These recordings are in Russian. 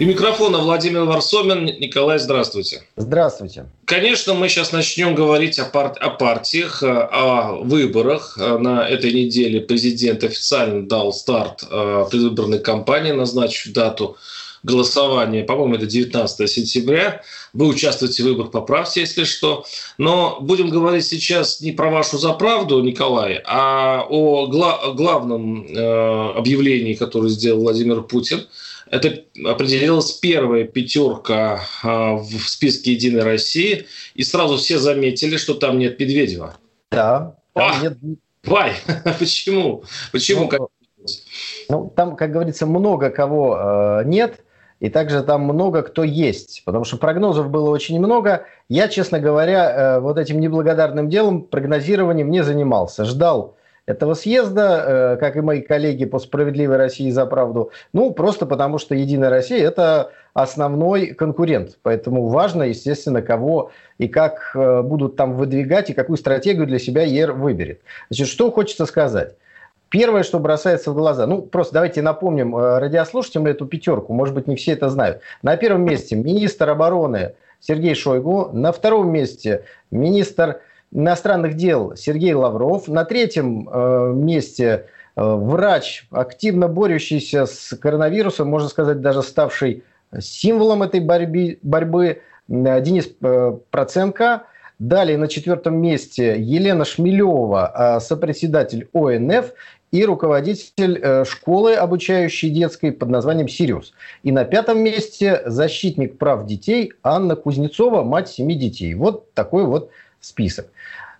И микрофона Владимир Варсомин. Николай, здравствуйте. Здравствуйте. Конечно, мы сейчас начнем говорить о, пар- о партиях, э, о выборах. Э, На этой неделе президент официально дал старт э, предвыборной кампании, назначив дату голосования, по-моему, это 19 сентября. Вы участвуете в выборах, поправьте, если что. Но будем говорить сейчас не про вашу заправду, Николай, а о гла- главном э, объявлении, которое сделал Владимир Путин. Это определилась первая пятерка а, в списке «Единой России», и сразу все заметили, что там нет Медведева. Да. Там, А! нет, Вай, почему? Почему? Ну, Как- ну, там, как говорится, много кого э, нет, и также там много кто есть, потому что прогнозов было очень много. Я, честно говоря, э, вот этим неблагодарным делом, прогнозированием не занимался. Ждал этого съезда, э, как и мои коллеги по «Справедливой России за правду», ну, просто потому что «Единая Россия» – это основной конкурент. Поэтому важно, естественно, кого и как э, будут там выдвигать, и какую стратегию для себя ЕР выберет. Значит, что хочется сказать. Первое, что бросается в глаза, ну, просто давайте напомним э, радиослушателям эту пятерку, может быть, не все это знают. На первом месте министр обороны Сергей Шойгу, на втором месте министр иностранных дел Сергей Лавров, на третьем э, месте э, врач, активно борющийся с коронавирусом, можно сказать, даже ставший символом этой борьбы, борьбы э, Денис Проценко. Далее на четвертом месте Елена Шмелева, сопредседатель ОНФ и руководитель школы, обучающей детской под названием «Сириус». И на пятом месте защитник прав детей Анна Кузнецова, мать семи детей. Вот такой вот список.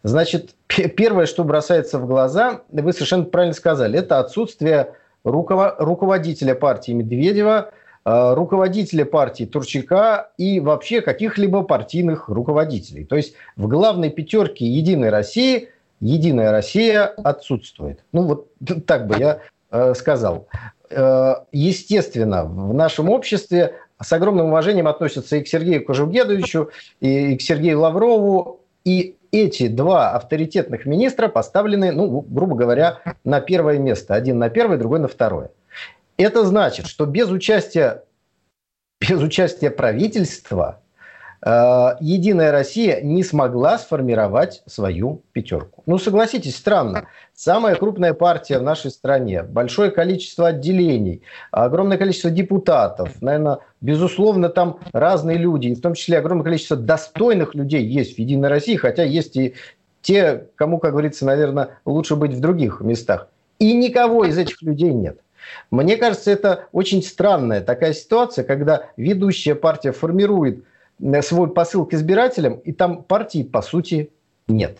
Значит, первое, что бросается в глаза, вы совершенно правильно сказали, это отсутствие руково- руководителя партии Медведева, э, руководителя партии Турчака и вообще каких-либо партийных руководителей. То есть в главной пятерке «Единой России» «Единая Россия» отсутствует. Ну вот так бы я э, сказал. Э, естественно, в нашем обществе с огромным уважением относятся и к Сергею Кожугедовичу, и к Сергею Лаврову. И эти два авторитетных министра поставлены, ну, грубо говоря, на первое место. Один на первое, другой на второе. Это значит, что без участия, без участия правительства Единая Россия не смогла сформировать свою пятерку. Ну, согласитесь, странно. Самая крупная партия в нашей стране, большое количество отделений, огромное количество депутатов, наверное, безусловно, там разные люди, в том числе огромное количество достойных людей есть в Единой России, хотя есть и те, кому, как говорится, наверное, лучше быть в других местах. И никого из этих людей нет. Мне кажется, это очень странная такая ситуация, когда ведущая партия формирует э, свой посыл к избирателям, и там партии, по сути, нет.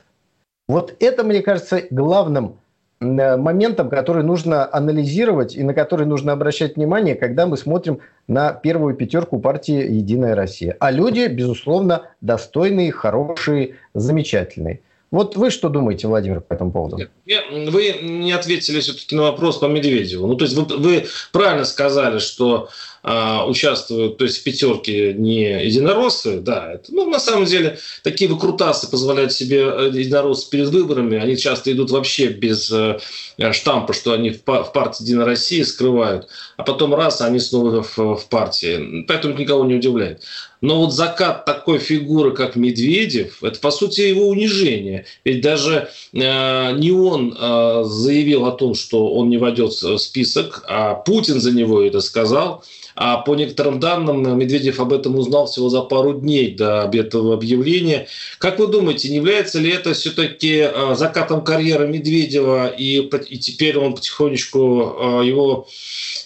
Вот это, мне кажется, главным э, моментом, который нужно анализировать и на который нужно обращать внимание, когда мы смотрим на первую пятерку партии «Единая Россия». А люди, безусловно, достойные, хорошие, замечательные. Вот вы что думаете, Владимир, по этому поводу? Нет, Вы не ответили все-таки на вопрос по Медведеву. Ну, то есть вы, вы правильно сказали, что а, участвуют, то есть в пятерке не единороссы, да, это, ну, на самом деле, такие выкрутасы позволяют себе э, единороссы перед выборами, они часто идут вообще без э, штампа, что они в, па- в партии Единой России скрывают, а потом раз, они снова в, в партии. Поэтому это никого не удивляет. Но вот закат такой фигуры, как Медведев, это, по сути, его унижение. Ведь даже э, не он э, заявил о том, что он не войдет в список, а Путин за него это сказал. А по некоторым данным, Медведев об этом узнал всего за пару дней до этого объявления. Как вы думаете, не является ли это все-таки э, закатом карьеры Медведева, и, и теперь он потихонечку, э, его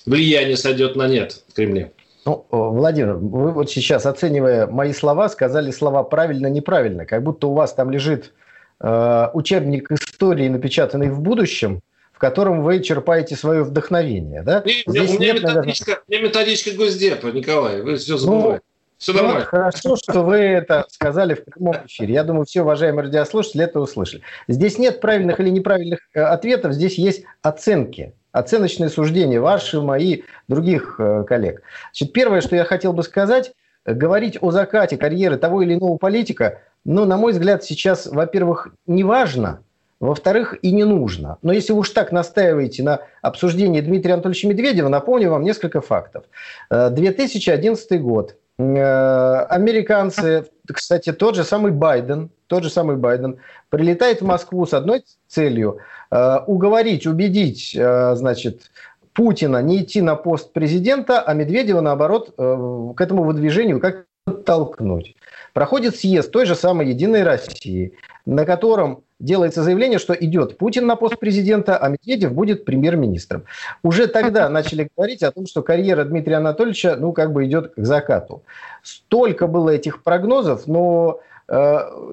влияние сойдет на нет в Кремле? Ну, э, Владимир, вы вот сейчас, оценивая мои слова, сказали слова правильно-неправильно, как будто у вас там лежит э, учебник истории, напечатанный в будущем, в котором вы черпаете свое вдохновение, да? Нет, Здесь у, меня нет, методичка, у меня методичка Госдепа, Николай, вы все Ну, забываете. Все ну, нормально. Хорошо, что вы это сказали в прямом эфире. Я думаю, все уважаемые радиослушатели это услышали. Здесь нет правильных или неправильных э, ответов, здесь есть оценки оценочные суждения ваши, мои, других э, коллег. Значит, первое, что я хотел бы сказать, говорить о закате карьеры того или иного политика, ну, на мой взгляд, сейчас, во-первых, не важно, во-вторых, и не нужно. Но если вы уж так настаиваете на обсуждении Дмитрия Анатольевича Медведева, напомню вам несколько фактов. 2011 э, год. Э, американцы, кстати, тот же самый Байден, тот же самый Байден, прилетает в Москву с одной целью э, – уговорить, убедить, значит, Путина не идти на пост президента, а Медведева, наоборот, к этому выдвижению как подтолкнуть. Проходит съезд той же самой «Единой России», на котором делается заявление, что идет Путин на пост президента, а Медведев будет премьер-министром. Уже тогда начали говорить о том, что карьера Дмитрия Анатольевича, ну, как бы идет к закату. Столько было этих прогнозов, но э,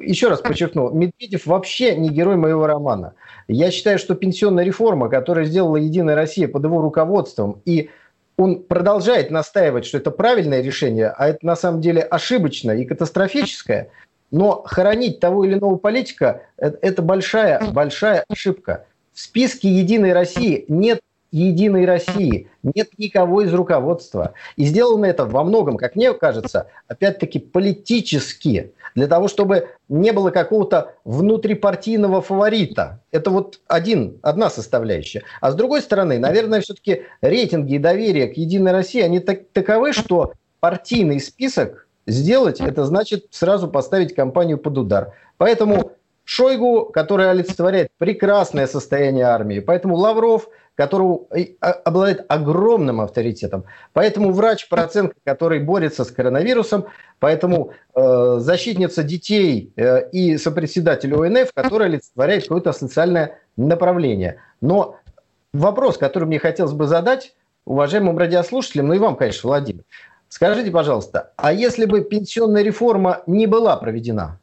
еще раз подчеркну, Медведев вообще не герой моего романа. Я считаю, что пенсионная реформа, которую сделала Единая Россия под его руководством, и он продолжает настаивать, что это правильное решение, а это на самом деле ошибочное и катастрофическое – но хоронить того или иного политика – это большая, большая ошибка. В списке «Единой России» нет Единой России, нет никого из руководства. И сделано это во многом, как мне кажется, опять-таки политически, для того, чтобы не было какого-то внутрипартийного фаворита. Это вот один, одна составляющая. А с другой стороны, наверное, все-таки рейтинги и доверие к Единой России, они так, таковы, что партийный список сделать, это значит сразу поставить компанию под удар. Поэтому Шойгу, который олицетворяет прекрасное состояние армии, поэтому Лавров, который а, обладает огромным авторитетом, поэтому врач Проценко, который борется с коронавирусом, поэтому э, защитница детей э, и сопредседатель ОНФ, который олицетворяет какое-то социальное направление. Но вопрос, который мне хотелось бы задать уважаемым радиослушателям, ну и вам, конечно, Владимир, Скажите, пожалуйста, а если бы пенсионная реформа не была проведена?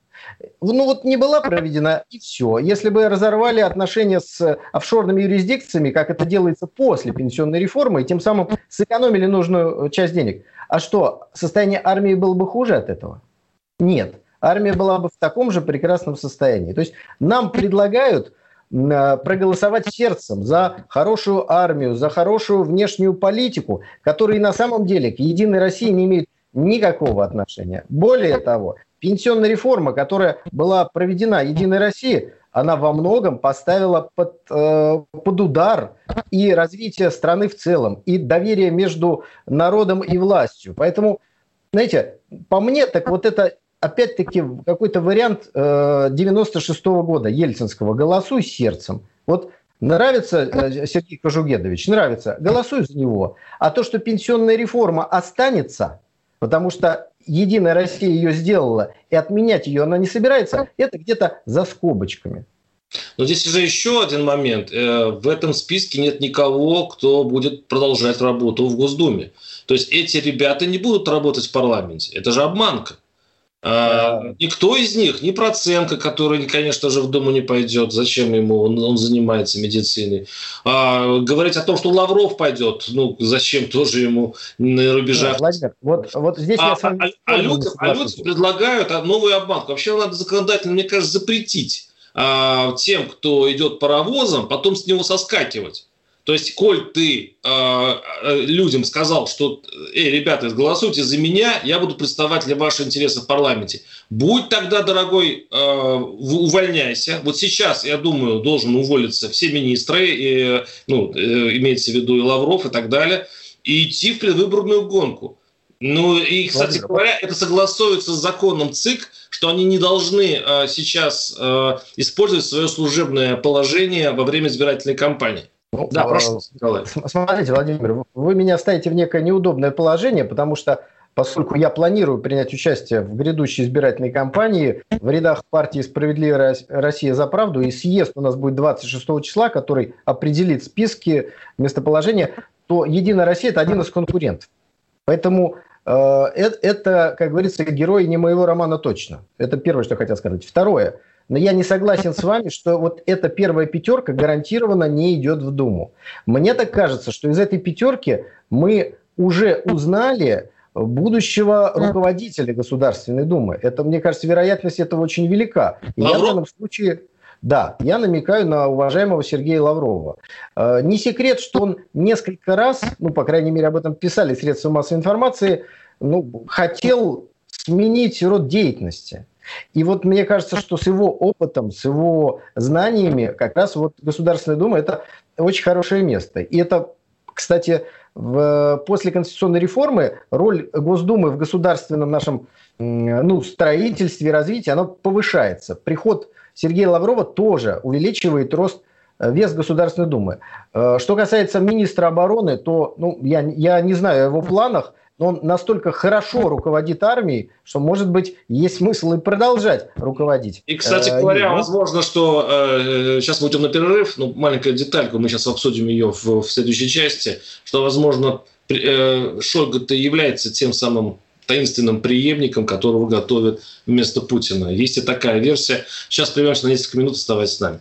Ну вот не была проведена и все. Если бы разорвали отношения с офшорными юрисдикциями, как это делается после пенсионной реформы, и тем самым сэкономили нужную часть денег. А что, состояние армии было бы хуже от этого? Нет. Армия была бы в таком же прекрасном состоянии. То есть нам предлагают Э, проголосовать сердцем за хорошую армию, за хорошую внешнюю политику, которые на самом деле к Единой России не имеют никакого отношения. Более того, пенсионная реформа, которая была проведена Единой Россией, она во многом поставила под, э, под удар и развитие страны в целом, и доверие между народом и властью. Поэтому, знаете, по мне, так вот это опять-таки какой-то вариант э, 96 -го года Ельцинского «Голосуй сердцем». Вот нравится э, Сергей Кожугедович, нравится, голосуй за него. А то, что пенсионная реформа останется, потому что Единая Россия ее сделала, и отменять ее она не собирается, это где-то за скобочками. Но здесь уже еще один момент. Э, в этом списке нет никого, кто будет продолжать работу в Госдуме. То есть эти ребята не будут работать в парламенте. Это же обманка. А, никто из них, ни Проценко, который, конечно же, в Думу не пойдет, зачем ему, он, он занимается медициной. А, говорить о том, что Лавров пойдет, ну, зачем тоже ему на рубежах. Владимир, вот, вот здесь а, я с вами а, а, людям, а людям предлагают новую обманку. Вообще надо законодательно, мне кажется, запретить а, тем, кто идет паровозом, потом с него соскакивать. То есть, коль ты э, людям сказал, что, эй, ребята, голосуйте за меня, я буду представать для ваших интересов в парламенте. Будь тогда, дорогой, э, увольняйся. Вот сейчас, я думаю, должен уволиться все министры, и, ну, э, имеется в виду и Лавров и так далее, и идти в предвыборную гонку. Ну и, кстати Владимир. говоря, это согласуется с законом ЦИК, что они не должны э, сейчас э, использовать свое служебное положение во время избирательной кампании. Ну, да, прошу, Николай. Смотрите, Владимир, вы меня ставите в некое неудобное положение, потому что поскольку я планирую принять участие в грядущей избирательной кампании в рядах партии «Справедливая Россия за правду», и съезд у нас будет 26 числа, который определит списки местоположения, то «Единая Россия» – это один из конкурентов. Поэтому э, это, как говорится, герой не моего романа точно. Это первое, что я хотел сказать. Второе – но я не согласен с вами, что вот эта первая пятерка гарантированно не идет в Думу. Мне так кажется, что из этой пятерки мы уже узнали будущего руководителя Государственной Думы. Это, мне кажется, вероятность этого очень велика. И я в данном случае... Да, я намекаю на уважаемого Сергея Лаврова. Э, не секрет, что он несколько раз, ну, по крайней мере, об этом писали средства массовой информации, ну, хотел сменить род деятельности. И вот мне кажется, что с его опытом, с его знаниями, как раз вот Государственная Дума – это очень хорошее место. И это, кстати, в, после конституционной реформы роль Госдумы в государственном нашем ну, строительстве развитии, она повышается. Приход Сергея Лаврова тоже увеличивает рост э, вес Государственной Думы. Э, что касается министра обороны, то ну, я, я не знаю о его планах, но он настолько хорошо руководит армией, что, может быть, есть смысл и продолжать руководить. И, кстати э, говоря, э, возможно, что э, сейчас мы уйдем на перерыв, но маленькая деталька, мы сейчас обсудим ее в, в следующей части, что, возможно, э, Шойгу-то является тем самым таинственным преемником, которого готовят вместо Путина. Есть и такая версия. Сейчас прервемся на несколько минут, оставайтесь с нами.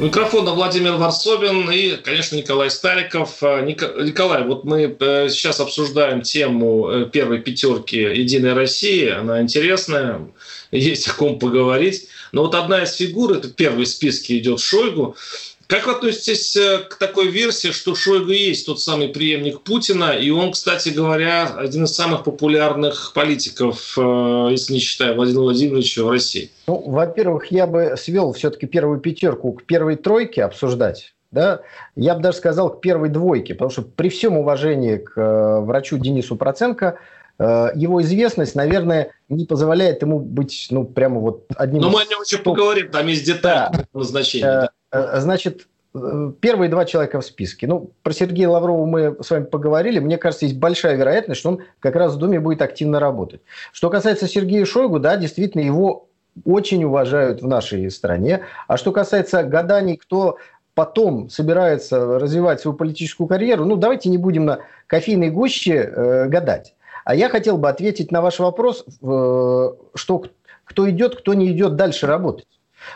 Микрофона Владимир Варсобин и, конечно, Николай Стариков. А, Николай, вот мы э, сейчас обсуждаем тему э, первой пятерки «Единой России». Она интересная, есть о ком поговорить. Но вот одна из фигур, это первый в списке идет Шойгу, как вы относитесь э, к такой версии, что Шойгу есть тот самый преемник Путина, и он, кстати говоря, один из самых популярных политиков, э, если не считая Владимира Владимировича, в России? Ну, во-первых, я бы свел все-таки первую пятерку к первой тройке обсуждать. Да? Я бы даже сказал к первой двойке, потому что при всем уважении к э, врачу Денису Проценко, его известность, наверное, не позволяет ему быть, ну, прямо вот одним... Но мы о нем еще поговорим, там есть детали да. назначения. Э, значит, э, первые два человека в списке. Ну, про Сергея Лаврова мы с вами поговорили. Мне кажется, есть большая вероятность, что он как раз в Думе будет активно работать. Что касается Сергея Шойгу, да, действительно, его очень уважают в нашей стране. А что касается гаданий, кто потом собирается развивать свою политическую карьеру, ну, давайте не будем на кофейной гуще э, гадать. А я хотел бы ответить на ваш вопрос, э, что кто идет, кто не идет дальше работать.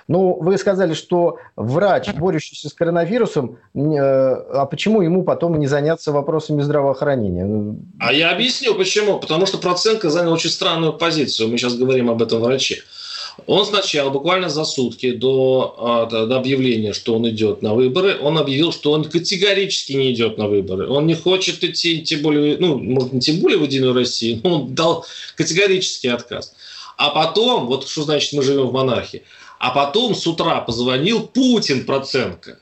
Ну, вы сказали, что врач, борющийся с коронавирусом, э, а почему ему потом не заняться вопросами здравоохранения? А я объясню, почему. Потому что Проценко занял очень странную позицию. Мы сейчас говорим об этом враче. Он сначала, буквально за сутки до, а, до объявления, что он идет на выборы, он объявил, что он категорически не идет на выборы. Он не хочет идти, тем более, ну, может, не тем более в Единую Россию, но он дал категорический отказ. А потом, вот что значит мы живем в монархии, а потом с утра позвонил Путин Проценко.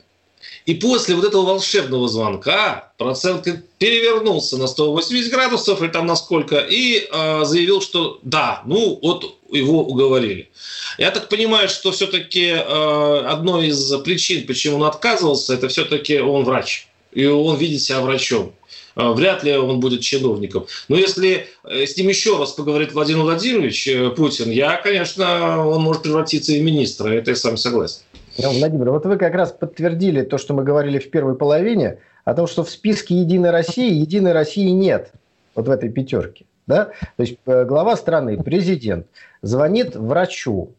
И после вот этого волшебного звонка Проценко перевернулся на 180 градусов или там насколько и э, заявил, что да, ну вот его уговорили. Я так понимаю, что все-таки э, одной из причин, почему он отказывался, это все-таки он врач. И он видит себя врачом. Э, вряд ли он будет чиновником. Но если э, с ним еще раз поговорит Владимир Владимирович э, Путин, я, конечно, он может превратиться и в министра, это я сам согласен. Владимир, вот вы как раз подтвердили то, что мы говорили в первой половине, о том, что в списке «Единой России» «Единой России» нет вот в этой пятерке. Да? То есть глава страны, президент, звонит врачу,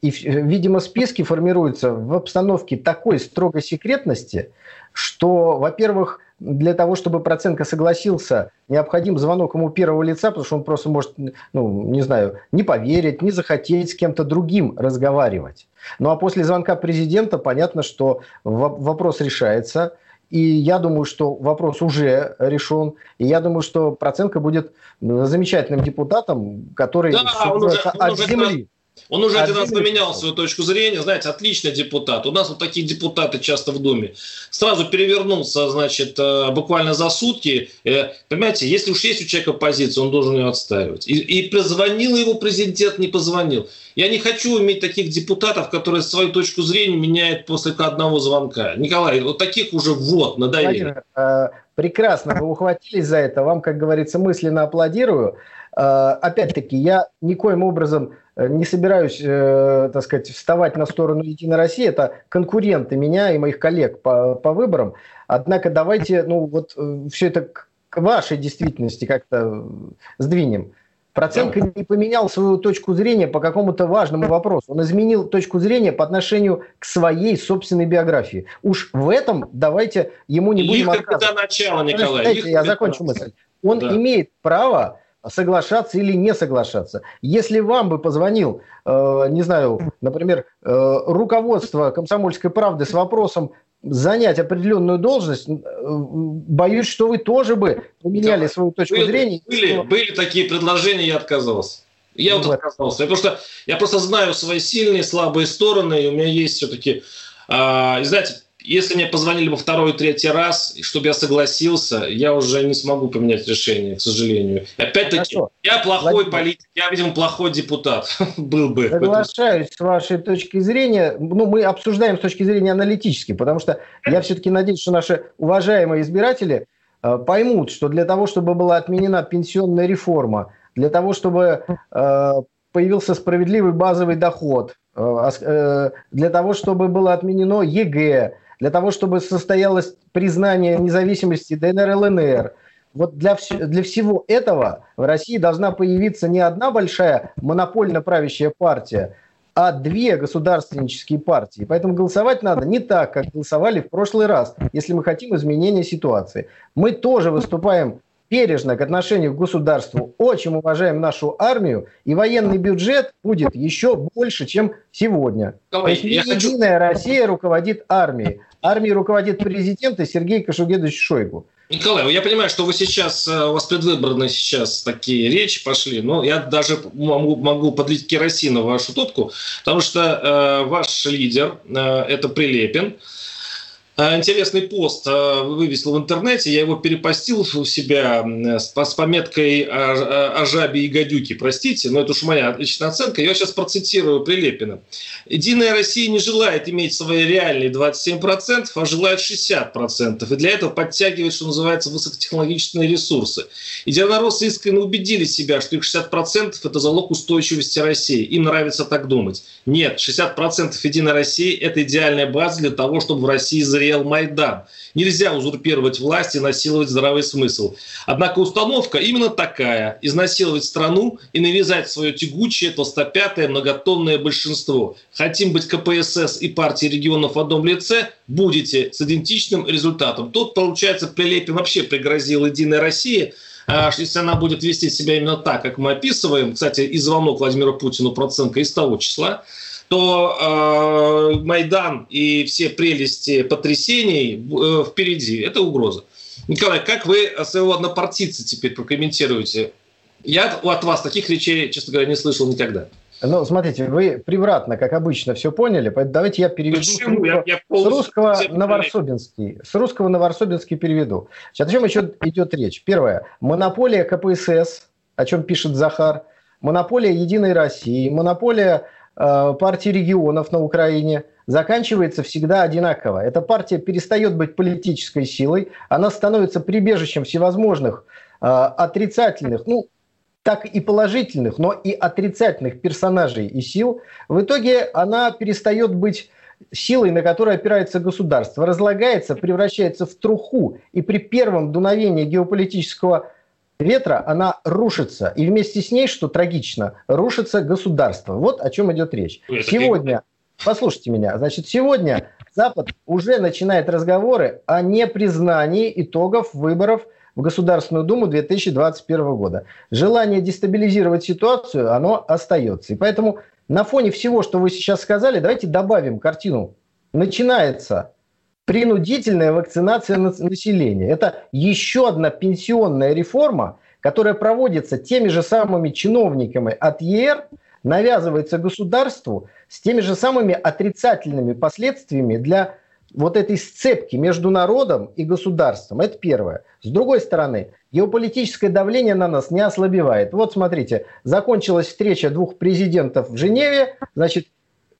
и, видимо, списки формируются в обстановке такой строгой секретности, что, во-первых, для того, чтобы Проценко согласился, необходим звонок ему первого лица, потому что он просто может, ну, не знаю, не поверить, не захотеть с кем-то другим разговаривать. Ну а после звонка президента понятно, что вопрос решается. И я думаю, что вопрос уже решен. И я думаю, что Проценко будет замечательным депутатом, который да, он уже, он от уже земли. Он уже один раз поменял свою точку зрения. Знаете, отличный депутат. У нас вот такие депутаты часто в Думе. Сразу перевернулся, значит, э, буквально за сутки. Э, понимаете, если уж есть у человека позиция, он должен ее отстаивать. И, и позвонил его президент, не позвонил. Я не хочу иметь таких депутатов, которые свою точку зрения меняют после одного звонка. Николай, вот таких уже вот, надоели. Владимир, э, прекрасно, вы ухватились за это. Вам, как говорится, мысленно аплодирую. Опять-таки, я никоим образом не собираюсь, э, так сказать, вставать на сторону Единой России. Это конкуренты меня и моих коллег по, по выборам. Однако давайте, ну, вот э, все это к, вашей действительности как-то сдвинем. Проценко не поменял свою точку зрения по какому-то важному вопросу. Он изменил точку зрения по отношению к своей собственной биографии. Уж в этом давайте ему не будем Их отказывать. начала, Николай. Дайте, я закончу мысль. Он да. имеет право соглашаться или не соглашаться. Если вам бы позвонил, э, не знаю, например, э, руководство «Комсомольской правды» с вопросом занять определенную должность, э, боюсь, что вы тоже бы поменяли да. свою точку были, зрения. Были, что... были такие предложения, я отказывался. Я ну, вот отказался. Я просто, я просто знаю свои сильные, слабые стороны, и у меня есть все-таки... А, знаете, если мне позвонили бы второй, третий раз, чтобы я согласился, я уже не смогу поменять решение, к сожалению. Опять-таки, Хорошо. я плохой Владимир. политик, я, видимо, плохой депутат был бы. Соглашаюсь с вашей точки зрения. Ну, мы обсуждаем с точки зрения аналитической, потому что я все-таки надеюсь, что наши уважаемые избиратели э, поймут, что для того, чтобы была отменена пенсионная реформа, для того, чтобы э, появился справедливый базовый доход, э, для того, чтобы было отменено ЕГЭ, для того, чтобы состоялось признание независимости ДНР, ЛНР. Вот для, вс- для всего этого в России должна появиться не одна большая монопольно правящая партия, а две государственнические партии. Поэтому голосовать надо не так, как голосовали в прошлый раз, если мы хотим изменения ситуации. Мы тоже выступаем бережно к отношению к государству, очень уважаем нашу армию, и военный бюджет будет еще больше, чем сегодня. Давай, То есть не единая хочу... Россия руководит армией. Армией руководит президент и Сергей Кашугедович Шойгу. Николай, я понимаю, что вы сейчас, э, у вас предвыборные сейчас такие речи пошли, но я даже могу, могу подлить керосина в вашу топку, потому что э, ваш лидер, э, это Прилепин, интересный пост а, вывесил в интернете, я его перепостил у себя с, пометкой о, жабе и гадюке, простите, но это уж моя личная оценка. Я сейчас процитирую Прилепина. «Единая Россия не желает иметь свои реальные 27%, а желает 60%, и для этого подтягивает, что называется, высокотехнологичные ресурсы. Единороссы искренне убедили себя, что их 60% – это залог устойчивости России. Им нравится так думать. Нет, 60% Единой России – это идеальная база для того, чтобы в России зрело стоял Майдан. Нельзя узурпировать власть и насиловать здравый смысл. Однако установка именно такая – изнасиловать страну и навязать свое тягучее, толстопятое, многотонное большинство. Хотим быть КПСС и партии регионов в одном лице – будете с идентичным результатом. Тут, получается, Прилепин вообще пригрозил «Единой России», а, если она будет вести себя именно так, как мы описываем, кстати, и звонок Владимиру Путину процентка из того числа, то э, Майдан и все прелести потрясений э, впереди. Это угроза. Николай, как вы своего однопартийца теперь прокомментируете? Я от вас таких речей, честно говоря, не слышал никогда. Ну, смотрите, вы превратно, как обычно, все поняли, поэтому давайте я переведу Почему? с, я, я с русского на Варсобинский. С русского на Варсобинский переведу. Сейчас о чем еще идет речь? Первое. Монополия КПСС, о чем пишет Захар. Монополия Единой России. Монополия партии регионов на Украине заканчивается всегда одинаково. Эта партия перестает быть политической силой, она становится прибежищем всевозможных э, отрицательных, ну, так и положительных, но и отрицательных персонажей и сил. В итоге она перестает быть силой, на которой опирается государство, разлагается, превращается в труху, и при первом дуновении геополитического ветра, она рушится. И вместе с ней, что трагично, рушится государство. Вот о чем идет речь. Сегодня, послушайте меня, значит, сегодня Запад уже начинает разговоры о непризнании итогов выборов в Государственную Думу 2021 года. Желание дестабилизировать ситуацию, оно остается. И поэтому на фоне всего, что вы сейчас сказали, давайте добавим картину. Начинается принудительная вакцинация населения. Это еще одна пенсионная реформа, которая проводится теми же самыми чиновниками от ЕР, навязывается государству с теми же самыми отрицательными последствиями для вот этой сцепки между народом и государством. Это первое. С другой стороны, геополитическое давление на нас не ослабевает. Вот смотрите, закончилась встреча двух президентов в Женеве, значит,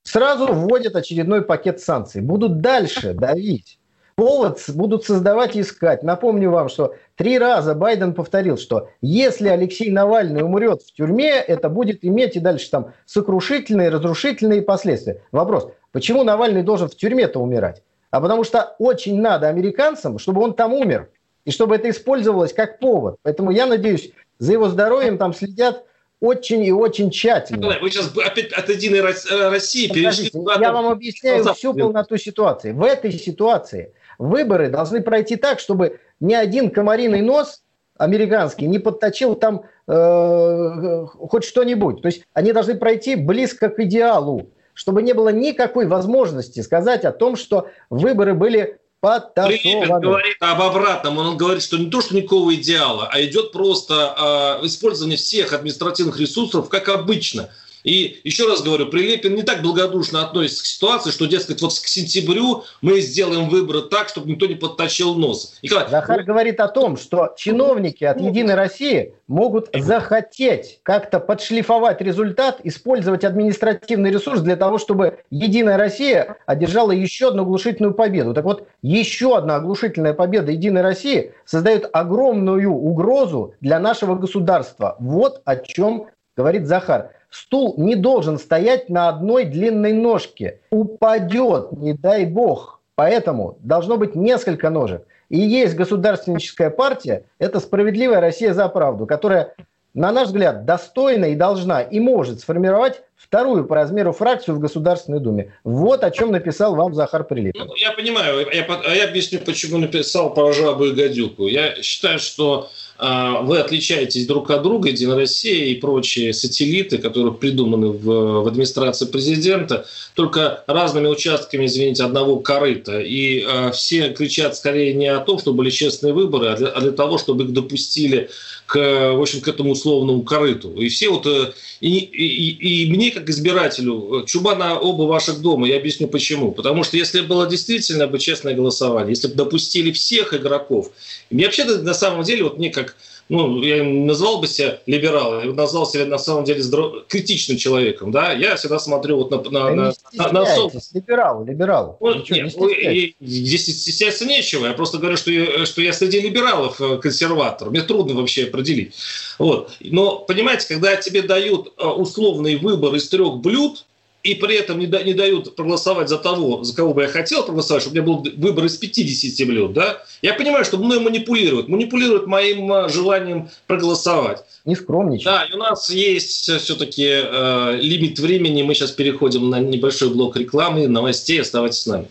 сразу вводят очередной пакет санкций. Будут дальше давить. Повод будут создавать и искать. Напомню вам, что три раза Байден повторил, что если Алексей Навальный умрет в тюрьме, это будет иметь и дальше там сокрушительные, разрушительные последствия. Вопрос, почему Навальный должен в тюрьме-то умирать? А потому что очень надо американцам, чтобы он там умер. И чтобы это использовалось как повод. Поэтому я надеюсь, за его здоровьем там следят очень и очень тщательно. Вы сейчас опять от Единой э, России перешли туда. Я вам объясняю всю полноту ситуации. В этой ситуации выборы должны пройти так, чтобы ни один комариный нос американский не подточил там э, хоть что-нибудь. То есть они должны пройти близко к идеалу, чтобы не было никакой возможности сказать о том, что выборы были Прилепин говорит об обратном. Он говорит, что не то, что никакого идеала, а идет просто э, использование всех административных ресурсов, как обычно – и еще раз говорю, Прилепин не так благодушно относится к ситуации, что, дескать, вот к сентябрю мы сделаем выборы так, чтобы никто не подточил нос. Николай, Захар ну... говорит о том, что чиновники от «Единой России» могут захотеть как-то подшлифовать результат, использовать административный ресурс для того, чтобы «Единая Россия» одержала еще одну оглушительную победу. Так вот, еще одна оглушительная победа «Единой России» создает огромную угрозу для нашего государства. Вот о чем говорит Захар. Стул не должен стоять на одной длинной ножке. Упадет, не дай бог. Поэтому должно быть несколько ножек. И есть государственническая партия, это «Справедливая Россия за правду», которая, на наш взгляд, достойна и должна и может сформировать вторую по размеру фракцию в Государственной Думе. Вот о чем написал вам Захар Прилепин. Ну, я понимаю, я, я объясню, почему написал жабу и гадюку. Я считаю, что вы отличаетесь друг от друга, Единая Россия и прочие сателлиты, которые придуманы в, в администрации президента, только разными участками, извините, одного корыта. И э, все кричат скорее не о том, чтобы были честные выборы, а для, а для того, чтобы их допустили к, в общем, к этому условному корыту. И все вот, э, и, и, и мне, как избирателю, Чубана оба ваших дома, я объясню почему. Потому что если было действительно бы честное голосование, если бы допустили всех игроков, мне вообще на самом деле, вот мне как ну, я назвал бы себя либералом, я назвал себя на самом деле здоров... критичным человеком, да, я всегда смотрю вот на... на, на, на, на. Либерал, либерал. Ну, нет, не ну, здесь стесняться нечего, я просто говорю, что я, что я среди либералов э, консерватор, мне трудно вообще определить. Вот. Но, понимаете, когда тебе дают э, условный выбор из трех блюд, и при этом не, да, не дают проголосовать за того, за кого бы я хотел проголосовать, чтобы у меня был выбор из 50 блюд, да, я понимаю, что мной манипулируют, манипулируют моим э, желанием проголосовать. Не скромничай. Да, и у нас есть все-таки э, лимит времени, мы сейчас переходим на небольшой блок рекламы, новостей, оставайтесь с нами.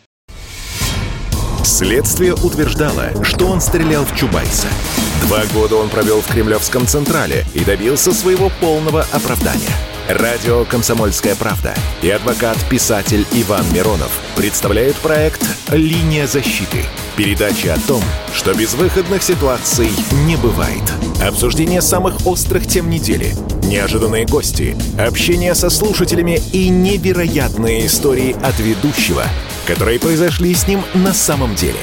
Следствие утверждало, что он стрелял в Чубайса. Два года он провел в Кремлевском Централе и добился своего полного оправдания – Радио «Комсомольская правда» и адвокат-писатель Иван Миронов представляют проект «Линия защиты». Передача о том, что безвыходных ситуаций не бывает. Обсуждение самых острых тем недели, неожиданные гости, общение со слушателями и невероятные истории от ведущего, которые произошли с ним на самом деле.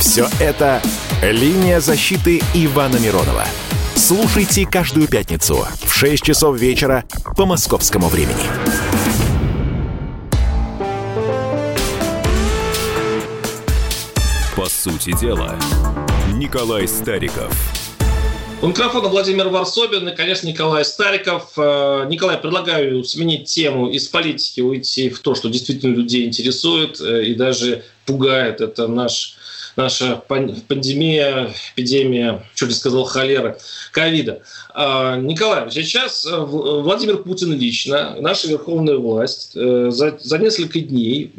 Все это «Линия защиты» Ивана Миронова – Слушайте каждую пятницу в 6 часов вечера по московскому времени. По сути дела, Николай Стариков. У микрофона Владимир Варсобин и, конечно, Николай Стариков. Э, Николай, предлагаю сменить тему из политики, уйти в то, что действительно людей интересует э, и даже пугает. Это наш наша пандемия, эпидемия, чуть не сказал, холера, ковида. А, Николай, сейчас э, Владимир Путин лично, наша верховная власть э, за, за несколько дней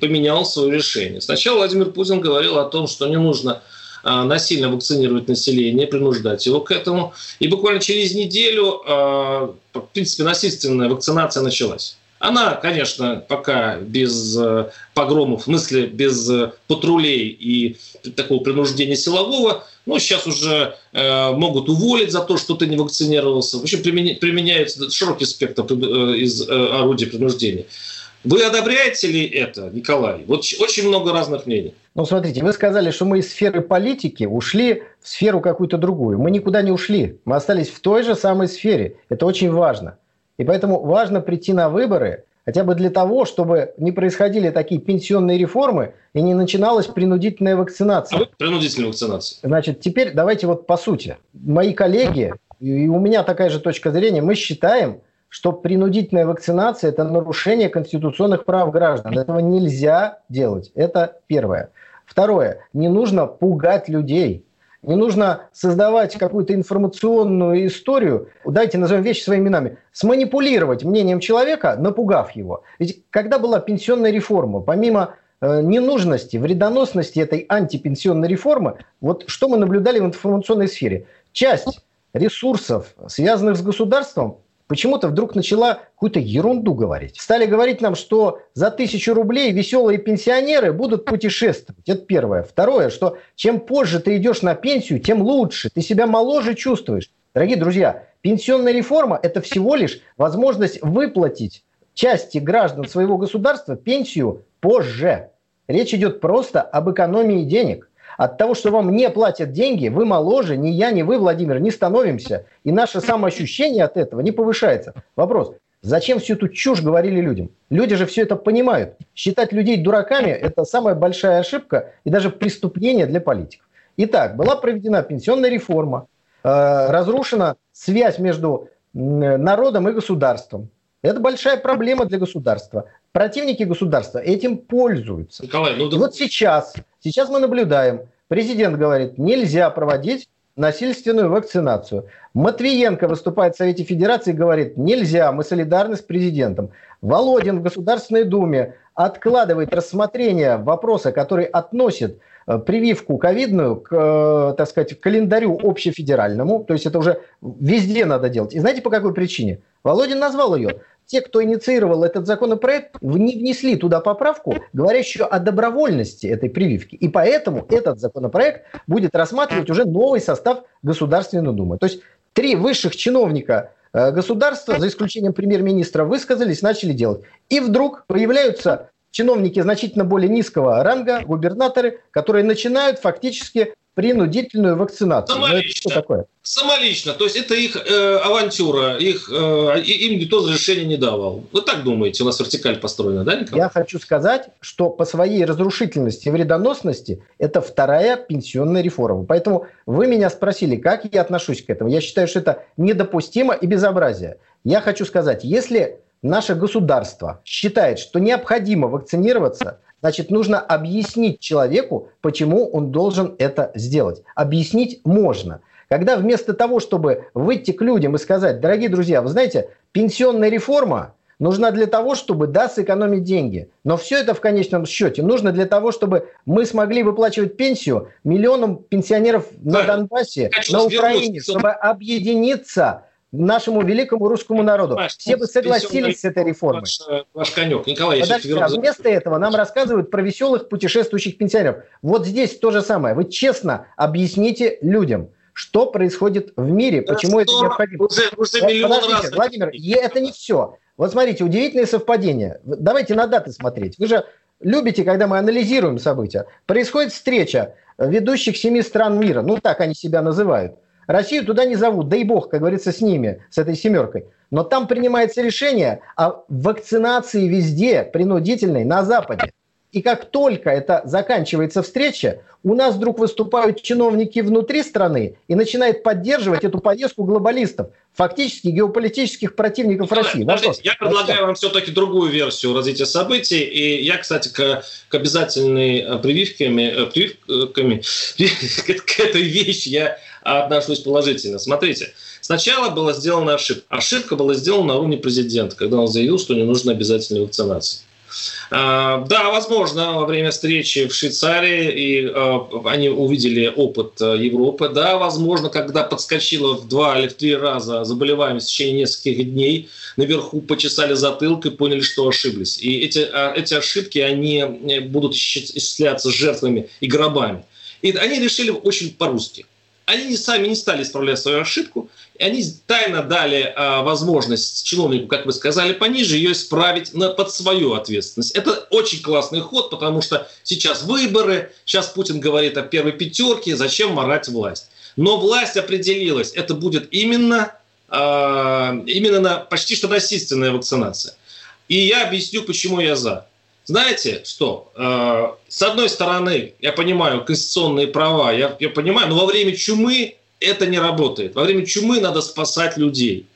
поменял свое решение. Сначала Владимир Путин говорил о том, что не нужно а, насильно вакцинировать население, принуждать его к этому. И буквально через неделю, а, в принципе, насильственная вакцинация началась. Она, конечно, пока без э, погромов, в смысле без э, патрулей и такого принуждения силового, но сейчас уже э, могут уволить за то, что ты не вакцинировался. В общем, применяется широкий спектр из орудий принуждения. Вы одобряете ли это, Николай? Вот очень много разных мнений. Ну, смотрите, вы сказали, что мы из сферы политики ушли в сферу какую-то другую. Мы никуда не ушли. Мы остались в той же самой сфере. Это очень важно. И поэтому важно прийти на выборы хотя бы для того, чтобы не происходили такие пенсионные реформы и не начиналась принудительная вакцинация. А вы принудительная вакцинация. Значит, теперь давайте вот по сути. Мои коллеги, и у меня такая же точка зрения, мы считаем, что принудительная вакцинация – это нарушение конституционных прав граждан. Этого нельзя делать. Это первое. Второе. Не нужно пугать людей. Не нужно создавать какую-то информационную историю, дайте назовем вещи своими именами, сманипулировать мнением человека, напугав его. Ведь когда была пенсионная реформа, помимо э, ненужности, вредоносности этой антипенсионной реформы, вот что мы наблюдали в информационной сфере? Часть ресурсов, связанных с государством, почему-то вдруг начала какую-то ерунду говорить. Стали говорить нам, что за тысячу рублей веселые пенсионеры будут путешествовать. Это первое. Второе, что чем позже ты идешь на пенсию, тем лучше. Ты себя моложе чувствуешь. Дорогие друзья, пенсионная реформа – это всего лишь возможность выплатить части граждан своего государства пенсию позже. Речь идет просто об экономии денег – от того, что вам не платят деньги, вы моложе, ни я, ни вы, Владимир, не становимся. И наше самоощущение от этого не повышается. Вопрос, зачем всю эту чушь говорили людям? Люди же все это понимают. Считать людей дураками – это самая большая ошибка и даже преступление для политиков. Итак, была проведена пенсионная реформа, э, разрушена связь между народом и государством. Это большая проблема для государства. Противники государства этим пользуются. Николай, ну, да... Вот сейчас, сейчас мы наблюдаем, президент говорит, нельзя проводить насильственную вакцинацию. Матвиенко выступает в Совете Федерации и говорит, нельзя, мы солидарны с президентом. Володин в Государственной Думе откладывает рассмотрение вопроса, который относит э, прививку ковидную к, э, так сказать, календарю общефедеральному, то есть это уже везде надо делать. И знаете по какой причине? Володин назвал ее те, кто инициировал этот законопроект, не внесли туда поправку, говорящую о добровольности этой прививки. И поэтому этот законопроект будет рассматривать уже новый состав Государственной Думы. То есть три высших чиновника э, государства, за исключением премьер-министра, высказались, начали делать. И вдруг появляются чиновники значительно более низкого ранга, губернаторы, которые начинают фактически принудительную вакцинацию. Ну, Самолично. что такое? Самолично. То есть это их э, авантюра, их, э, им никто разрешения не давал. Вы так думаете, у нас вертикаль построена, да, Николай? Я хочу сказать, что по своей разрушительности и вредоносности это вторая пенсионная реформа. Поэтому вы меня спросили, как я отношусь к этому. Я считаю, что это недопустимо и безобразие. Я хочу сказать, если наше государство считает, что необходимо вакцинироваться, Значит, нужно объяснить человеку, почему он должен это сделать. Объяснить можно. Когда вместо того, чтобы выйти к людям и сказать, дорогие друзья, вы знаете, пенсионная реформа нужна для того, чтобы, да, сэкономить деньги. Но все это в конечном счете нужно для того, чтобы мы смогли выплачивать пенсию миллионам пенсионеров на Донбассе, на Украине, чтобы объединиться нашему великому русскому народу. Все бы согласились с этой реформой. Ваш, ваш конек. Николай, Подождите, а вместо этого нам рассказывают про веселых путешествующих пенсионеров. Вот здесь то же самое. Вы честно объясните людям, что происходит в мире, да почему это необходимо. Уже, уже Подождите, раз Владимир, это не все. Вот смотрите, удивительное совпадение. Давайте на даты смотреть. Вы же любите, когда мы анализируем события. Происходит встреча ведущих семи стран мира, ну так они себя называют. Россию туда не зовут, дай бог, как говорится, с ними, с этой семеркой. Но там принимается решение о вакцинации везде, принудительной, на Западе. И как только это заканчивается встреча, у нас вдруг выступают чиновники внутри страны и начинают поддерживать эту повестку глобалистов, фактически геополитических противников Николай, России. Подождите, я предлагаю вам все-таки другую версию развития событий. И я, кстати, к, к обязательной э, прививками, э, прививками к этой вещи я отношусь положительно. Смотрите, сначала была сделана ошибка. Ошибка была сделана на уровне президента, когда он заявил, что не нужна обязательная вакцинация. А, да, возможно, во время встречи в Швейцарии и а, они увидели опыт а, Европы. Да, возможно, когда подскочила в два или в три раза заболеваемость в течение нескольких дней, наверху почесали затылок и поняли, что ошиблись. И эти, эти ошибки, они э, будут исчисляться жертвами и гробами. И они решили очень по-русски. Они сами не стали исправлять свою ошибку, и они тайно дали а, возможность чиновнику, как вы сказали, пониже ее исправить на, под свою ответственность. Это очень классный ход, потому что сейчас выборы, сейчас Путин говорит о первой пятерке, зачем морать власть. Но власть определилась, это будет именно, а, именно на, почти что насильственная вакцинация. И я объясню, почему я за. Знаете что? Э, с одной стороны, я понимаю конституционные права, я, я понимаю, но во время чумы это не работает. Во время чумы надо спасать людей.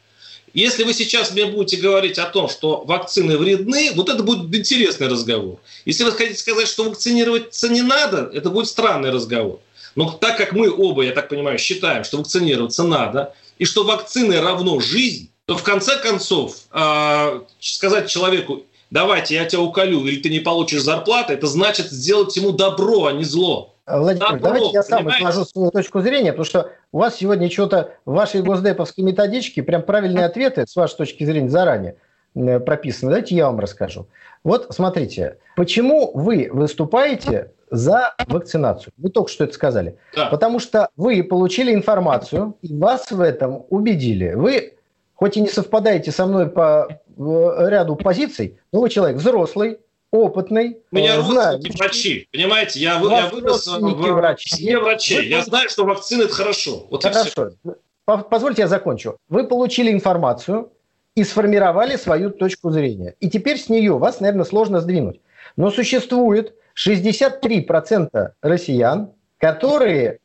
Если вы сейчас мне будете говорить о том, что вакцины вредны, вот это будет интересный разговор. Если вы хотите сказать, что вакцинироваться не надо, это будет странный разговор. Но так как мы оба, я так понимаю, считаем, что вакцинироваться надо, и что вакцины равно жизнь, то в конце концов э, сказать человеку, давайте я тебя уколю, или ты не получишь зарплаты, это значит сделать ему добро, а не зло. Владимир, добро, давайте я сам изложу свою точку зрения, потому что у вас сегодня что-то в вашей госдеповской методичке прям правильные ответы с вашей точки зрения заранее э, прописаны. Давайте я вам расскажу. Вот смотрите, почему вы выступаете за вакцинацию? Вы только что это сказали. Да. Потому что вы получили информацию, и вас в этом убедили. Вы, хоть и не совпадаете со мной по ряду позиций, но вы человек взрослый, опытный. У меня родственники врачи, понимаете? Я, я вырос в врачи. семье врачей. Вы... Я знаю, что вакцины – это хорошо. Вот хорошо. Позвольте я закончу. Вы получили информацию и сформировали свою точку зрения. И теперь с нее вас, наверное, сложно сдвинуть. Но существует 63% россиян, которые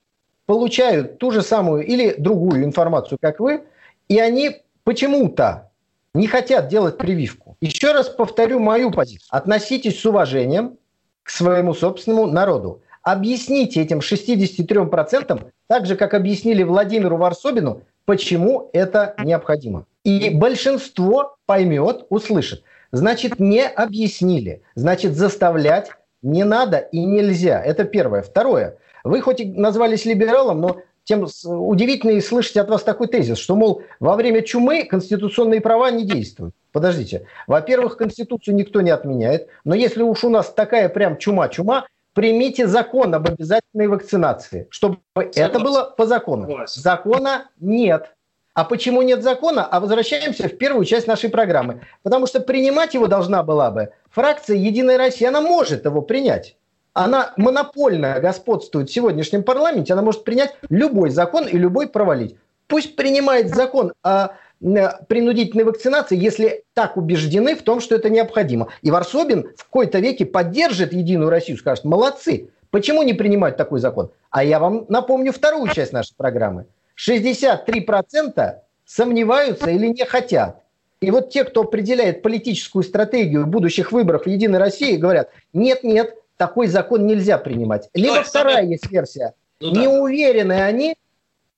получают ту же самую или другую информацию, как вы, и они почему-то не хотят делать прививку. Еще раз повторю мою позицию. Относитесь с уважением к своему собственному народу. Объясните этим 63%, так же, как объяснили Владимиру Варсобину, почему это необходимо. И большинство поймет, услышит. Значит, не объяснили. Значит, заставлять не надо и нельзя. Это первое. Второе. Вы хоть и назвались либералом, но тем удивительно и слышать от вас такой тезис, что, мол, во время чумы конституционные права не действуют. Подождите. Во-первых, Конституцию никто не отменяет, но если уж у нас такая прям чума-чума, примите закон об обязательной вакцинации, чтобы Согласен. это было по закону. Согласен. Закона нет. А почему нет закона? А возвращаемся в первую часть нашей программы. Потому что принимать его должна была бы фракция «Единая Россия». Она может его принять она монопольно господствует в сегодняшнем парламенте, она может принять любой закон и любой провалить. Пусть принимает закон о принудительной вакцинации, если так убеждены в том, что это необходимо. И Варсобин в какой-то веке поддержит Единую Россию, скажет, молодцы, почему не принимать такой закон? А я вам напомню вторую часть нашей программы. 63% сомневаются или не хотят. И вот те, кто определяет политическую стратегию будущих выборов в Единой России, говорят, нет-нет, такой закон нельзя принимать. Либо Давай, вторая самое... есть версия. Ну, не да. уверены они,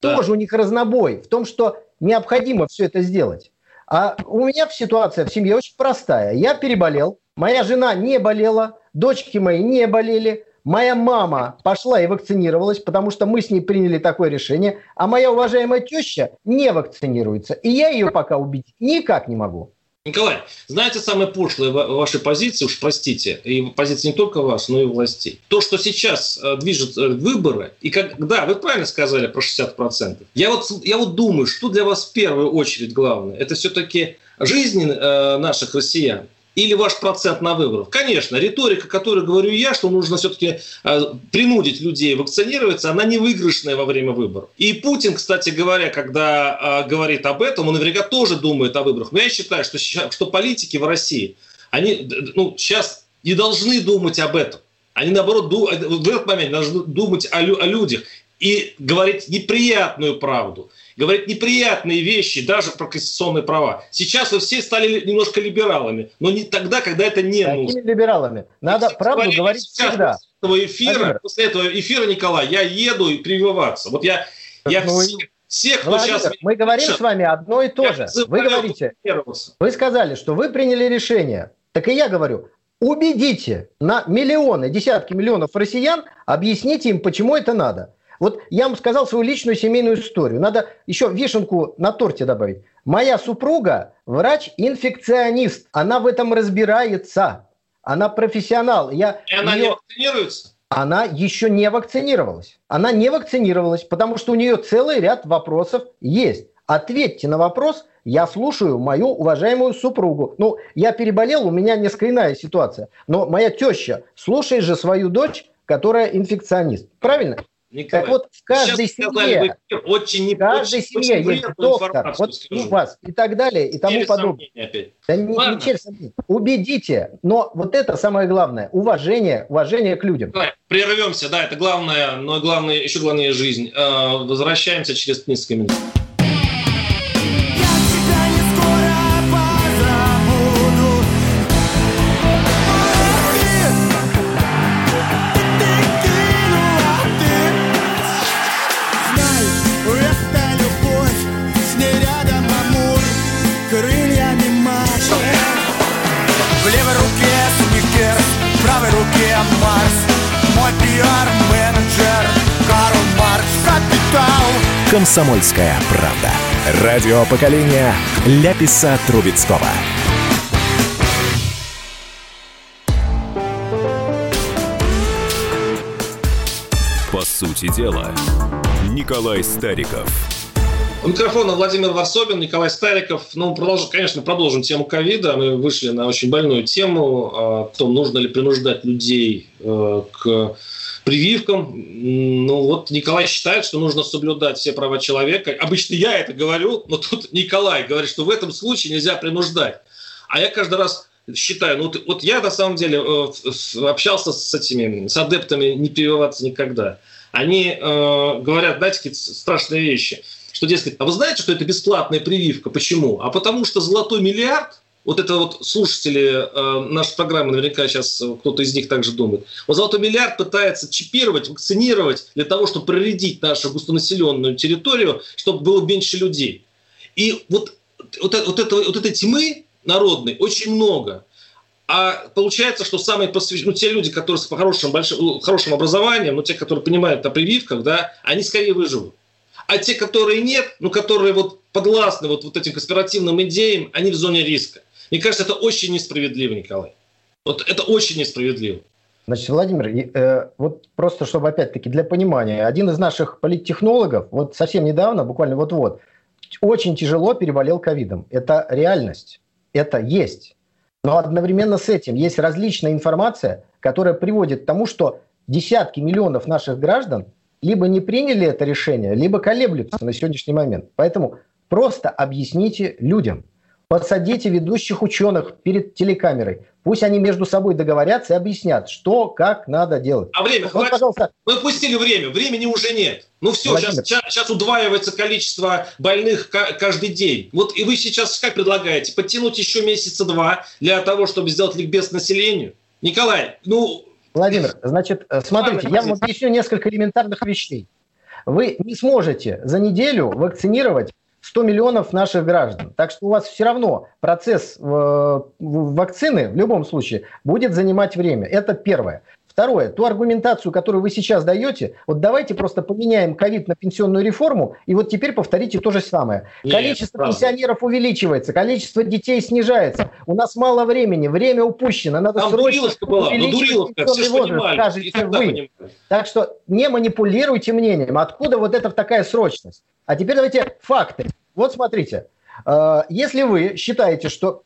да. тоже у них разнобой в том, что необходимо все это сделать. А у меня ситуация в семье очень простая. Я переболел, моя жена не болела, дочки мои не болели, моя мама пошла и вакцинировалась, потому что мы с ней приняли такое решение, а моя уважаемая теща не вакцинируется. И я ее пока убить никак не могу. Николай, знаете самые пошлые ваши позиции, уж простите, и позиции не только вас, но и властей. То, что сейчас э, движет э, выборы, и как, да, вы правильно сказали про 60%. Я вот, я вот думаю, что для вас в первую очередь главное, это все-таки жизнь э, наших россиян или ваш процент на выборах. Конечно, риторика, которую говорю я, что нужно все-таки э, принудить людей вакцинироваться, она не выигрышная во время выборов. И Путин, кстати говоря, когда э, говорит об этом, он наверняка тоже думает о выборах. Но я считаю, что, что политики в России, они ну, сейчас не должны думать об этом. Они, наоборот, в этот момент должны думать о, о людях и говорить неприятную правду, говорить неприятные вещи, даже про конституционные права. Сейчас вы все стали немножко либералами, но не тогда, когда это не Какими нужно. либералами? Надо правду говорить всегда. После этого, эфира, после этого эфира, Николай, я еду и прививаться. Вот я, я ну, всех, всех, кто Владимир, сейчас... Мы говорим с вами одно и то же. Вы говорите, вы сказали, что вы приняли решение. Так и я говорю, убедите на миллионы, десятки миллионов россиян, объясните им, почему это надо. Вот я вам сказал свою личную семейную историю. Надо еще вишенку на торте добавить. Моя супруга врач-инфекционист. Она в этом разбирается. Она профессионал. Я И она ее... не вакцинируется? Она еще не вакцинировалась. Она не вакцинировалась, потому что у нее целый ряд вопросов есть. Ответьте на вопрос, я слушаю мою уважаемую супругу. Ну, я переболел, у меня несколько иная ситуация. Но моя теща, слушай же свою дочь, которая инфекционист. Правильно? Николай, так вот, в каждой семье, очень в каждой семье очень есть доктор, вот у вас и так далее, и тому подобное. Да не, не через сомнения. Убедите, но вот это самое главное, уважение, уважение к людям. Давай, прервемся, да, это главное, но главное, еще главное жизнь. Э, возвращаемся через несколько минут. «Комсомольская правда». Радио поколения Ляписа Трубецкого. По сути дела, Николай Стариков. У микрофона Владимир Варсобин, Николай Стариков. Ну, продолжим, конечно, продолжим тему ковида. Мы вышли на очень больную тему о том, нужно ли принуждать людей э, к прививкам. Ну вот Николай считает, что нужно соблюдать все права человека. Обычно я это говорю, но тут Николай говорит, что в этом случае нельзя принуждать. А я каждый раз считаю, ну вот, вот я на самом деле э, общался с этими, с адептами не прививаться никогда. Они э, говорят, знаете, какие страшные вещи, что, дескать, а вы знаете, что это бесплатная прививка? Почему? А потому что золотой миллиард вот это вот слушатели э, нашей программы, наверняка сейчас кто-то из них также думает. Вот «Золотой миллиард» пытается чипировать, вакцинировать для того, чтобы проредить нашу густонаселенную территорию, чтобы было меньше людей. И вот, вот, вот, это, вот этой тьмы народной очень много. А получается, что самые посвященные, ну, те люди, которые с хорошим, большим, хорошим образованием, ну, те, которые понимают о прививках, да, они скорее выживут. А те, которые нет, ну, которые вот подвластны вот, вот этим конспиративным идеям, они в зоне риска. Мне кажется, это очень несправедливо, Николай. Вот это очень несправедливо. Значит, Владимир, э, вот просто чтобы опять-таки для понимания, один из наших политтехнологов вот совсем недавно, буквально вот-вот, очень тяжело переболел ковидом. Это реальность, это есть. Но одновременно с этим есть различная информация, которая приводит к тому, что десятки миллионов наших граждан либо не приняли это решение, либо колеблются на сегодняшний момент. Поэтому просто объясните людям – Подсадите ведущих ученых перед телекамерой. Пусть они между собой договорятся и объяснят, что, как надо делать. А время, вот, хватит. пожалуйста. Мы пустили время, времени уже нет. Ну все, сейчас, сейчас, сейчас удваивается количество больных каждый день. Вот и вы сейчас как предлагаете? Подтянуть еще месяца два для того, чтобы сделать ликбез населению? Николай, ну... Владимир, значит, э, смотрите, я вам объясню несколько элементарных вещей. Вы не сможете за неделю вакцинировать 100 миллионов наших граждан. Так что у вас все равно процесс э, вакцины в любом случае будет занимать время. Это первое. Второе, ту аргументацию, которую вы сейчас даете, вот давайте просто поменяем ковид на пенсионную реформу, и вот теперь повторите то же самое. Нет, количество правда. пенсионеров увеличивается, количество детей снижается. У нас мало времени, время упущено. Надо Там срочно была, увеличивать пенсионный возраст, понимали, скажете вы. Понимали. Так что не манипулируйте мнением. Откуда вот эта такая срочность? А теперь давайте факты. Вот смотрите, э, если вы считаете, что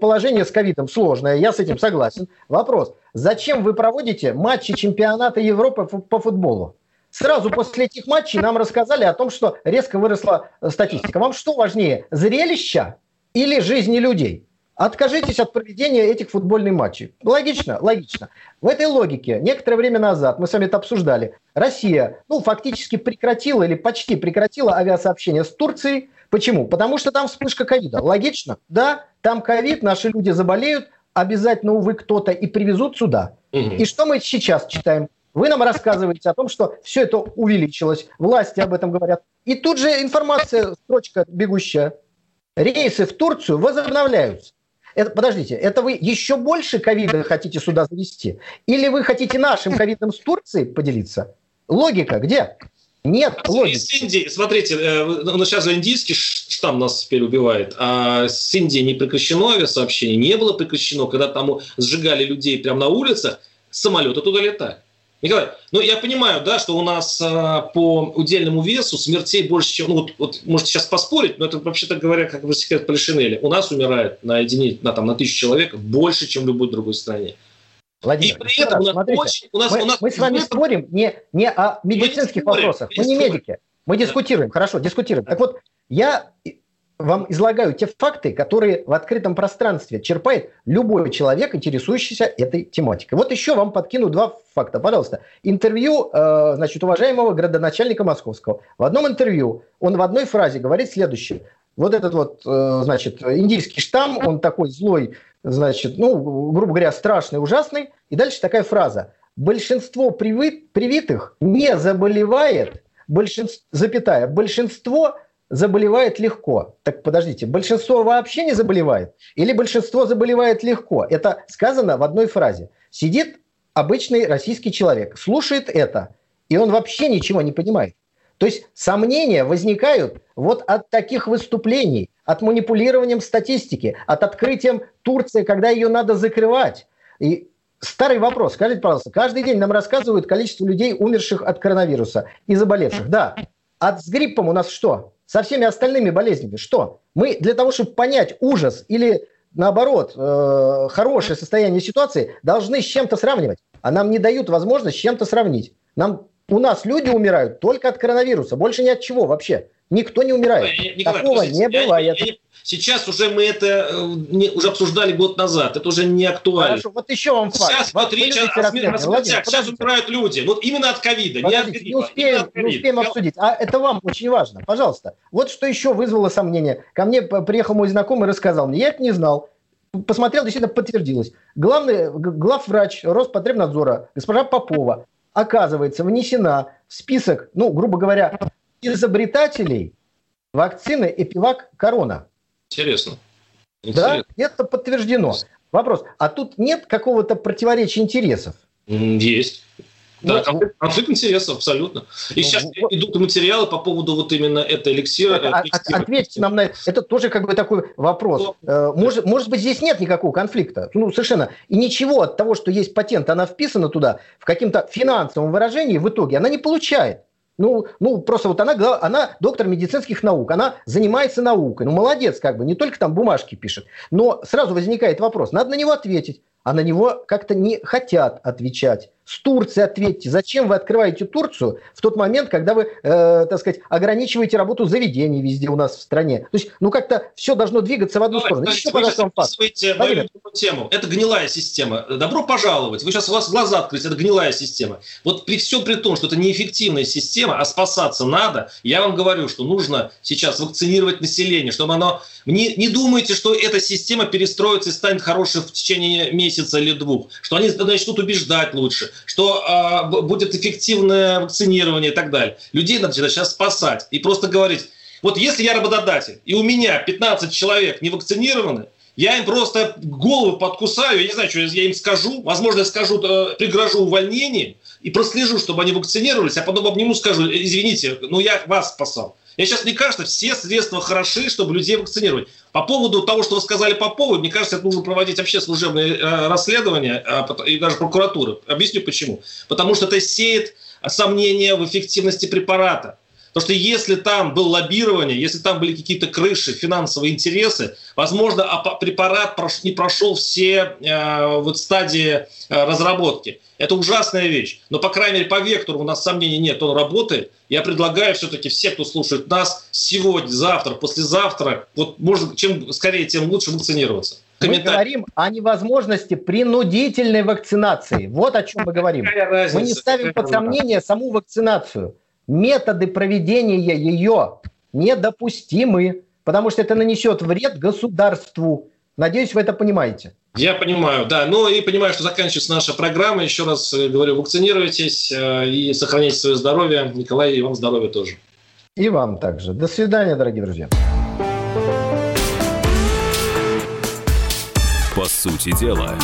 положение с ковидом сложное, я с этим согласен. Вопрос, зачем вы проводите матчи чемпионата Европы по футболу? Сразу после этих матчей нам рассказали о том, что резко выросла статистика. Вам что важнее, зрелище или жизни людей? Откажитесь от проведения этих футбольных матчей. Логично? Логично. В этой логике некоторое время назад, мы с вами это обсуждали, Россия ну, фактически прекратила или почти прекратила авиасообщение с Турцией. Почему? Потому что там вспышка ковида. Логично? Да, там ковид, наши люди заболеют, обязательно, увы, кто-то и привезут сюда. Угу. И что мы сейчас читаем? Вы нам рассказываете о том, что все это увеличилось, власти об этом говорят. И тут же информация, строчка бегущая. Рейсы в Турцию возобновляются. Это, подождите, это вы еще больше ковида хотите сюда завести? Или вы хотите нашим ковидом с Турцией поделиться? Логика где? Нет логики. С Индии, смотрите, э, ну, сейчас же индийский штамм нас теперь убивает, а с Индией не прекращено авиасообщение, не было прекращено, когда там сжигали людей прямо на улицах, самолеты туда летали. Николай, ну я понимаю, да, что у нас а, по удельному весу смертей больше, чем, ну вот, вот можете сейчас поспорить, но это вообще-то говоря, как бы секрет Полишинеля. У нас умирает на единицу, на, там, на тысячу человек больше, чем в любой другой стране. Владимир, и при этом раз, смотрите, очень, у нас, мы, у нас, мы с вами спорим не, не о медицинских мы вопросах, мы не медики, мы дискутируем, да. хорошо, дискутируем. Так вот, я вам излагаю те факты, которые в открытом пространстве черпает любой человек, интересующийся этой тематикой. Вот еще вам подкину два факта. Пожалуйста, интервью, э, значит, уважаемого градоначальника Московского. В одном интервью он в одной фразе говорит следующее. Вот этот вот, э, значит, индийский штамм, он такой злой, значит, ну, грубо говоря, страшный, ужасный. И дальше такая фраза. Большинство привитых не заболевает, большинство, запятая, большинство заболевает легко. Так подождите, большинство вообще не заболевает? Или большинство заболевает легко? Это сказано в одной фразе. Сидит обычный российский человек, слушает это, и он вообще ничего не понимает. То есть сомнения возникают вот от таких выступлений, от манипулированием статистики, от открытием Турции, когда ее надо закрывать. И старый вопрос, скажите, пожалуйста, каждый день нам рассказывают количество людей, умерших от коронавируса и заболевших. Да, а с гриппом у нас что? со всеми остальными болезнями. Что? Мы для того, чтобы понять ужас или наоборот, э, хорошее состояние ситуации, должны с чем-то сравнивать. А нам не дают возможность с чем-то сравнить. Нам, у нас люди умирают только от коронавируса, больше ни от чего вообще. Никто не умирает. Николай, Такого не бывает. Я, я, Сейчас уже мы это э, не, уже обсуждали год назад. Это уже не актуально. Хорошо, вот еще вам факт. Сейчас вот речь о, о смертях. Сейчас умирают люди. Вот именно от ковида, не от гриппа. Не успеем, не успеем обсудить. А это вам очень важно. Пожалуйста. Вот что еще вызвало сомнение. Ко мне приехал мой знакомый и рассказал мне. Я это не знал. Посмотрел, действительно подтвердилось. Главный главврач Роспотребнадзора, госпожа Попова, оказывается, внесена в список, ну, грубо говоря, изобретателей вакцины Эпивак Корона. Интересно. Интересно. Да, это подтверждено. Вопрос, а тут нет какого-то противоречия интересов? Есть. Да, ну, конфликт, конфликт интересов, абсолютно. И ну, сейчас вот. идут материалы по поводу вот именно этой эликсира. А, эликсира. Ответьте нам на это. Это тоже как бы такой вопрос. Но, э, может, может быть, здесь нет никакого конфликта. Ну, совершенно. И ничего от того, что есть патент, она вписана туда в каким-то финансовом выражении, в итоге она не получает. Ну, ну, просто вот она, она доктор медицинских наук, она занимается наукой. Ну, молодец, как бы, не только там бумажки пишет. Но сразу возникает вопрос, надо на него ответить. А на него как-то не хотят отвечать с Турции ответьте. Зачем вы открываете Турцию в тот момент, когда вы, э, так сказать, ограничиваете работу заведений везде у нас в стране? То есть, ну как-то все должно двигаться в одну Давай, сторону. Еще, вы сейчас мою тему. Это гнилая система. Добро пожаловать. Вы сейчас, у вас глаза открылись, это гнилая система. Вот при всем при том, что это неэффективная система, а спасаться надо, я вам говорю, что нужно сейчас вакцинировать население, чтобы оно... Не, не думайте, что эта система перестроится и станет хорошей в течение месяца или двух, что они начнут убеждать лучше, что а, будет эффективное вакцинирование и так далее. Людей надо сейчас спасать и просто говорить, вот если я работодатель, и у меня 15 человек не вакцинированы, я им просто голову подкусаю, я не знаю, что я им скажу, возможно, я скажу, э, пригрожу увольнением и прослежу, чтобы они вакцинировались, а потом обниму, скажу, извините, ну я вас спасал. Я сейчас, мне кажется, все средства хороши, чтобы людей вакцинировать. По поводу того, что вы сказали по поводу, мне кажется, это нужно проводить вообще служебные э, расследования э, и даже прокуратуры. Объясню почему. Потому что это сеет сомнения в эффективности препарата. Потому что если там было лоббирование, если там были какие-то крыши, финансовые интересы, возможно, препарат не прошел все э, вот стадии э, разработки. Это ужасная вещь. Но, по крайней мере, по вектору у нас сомнений нет, он работает. Я предлагаю все-таки все, кто слушает нас, сегодня, завтра, послезавтра, вот можно, чем скорее, тем лучше вакцинироваться. Мы говорим о невозможности принудительной вакцинации. Вот о чем мы говорим. Мы не ставим под сомнение саму вакцинацию. Методы проведения ее недопустимы, потому что это нанесет вред государству. Надеюсь, вы это понимаете. Я понимаю, да. Ну и понимаю, что заканчивается наша программа. Еще раз э, говорю, вакцинируйтесь э, и сохраняйте свое здоровье. Николай, и вам здоровья тоже. И вам также. До свидания, дорогие друзья. По сути дела,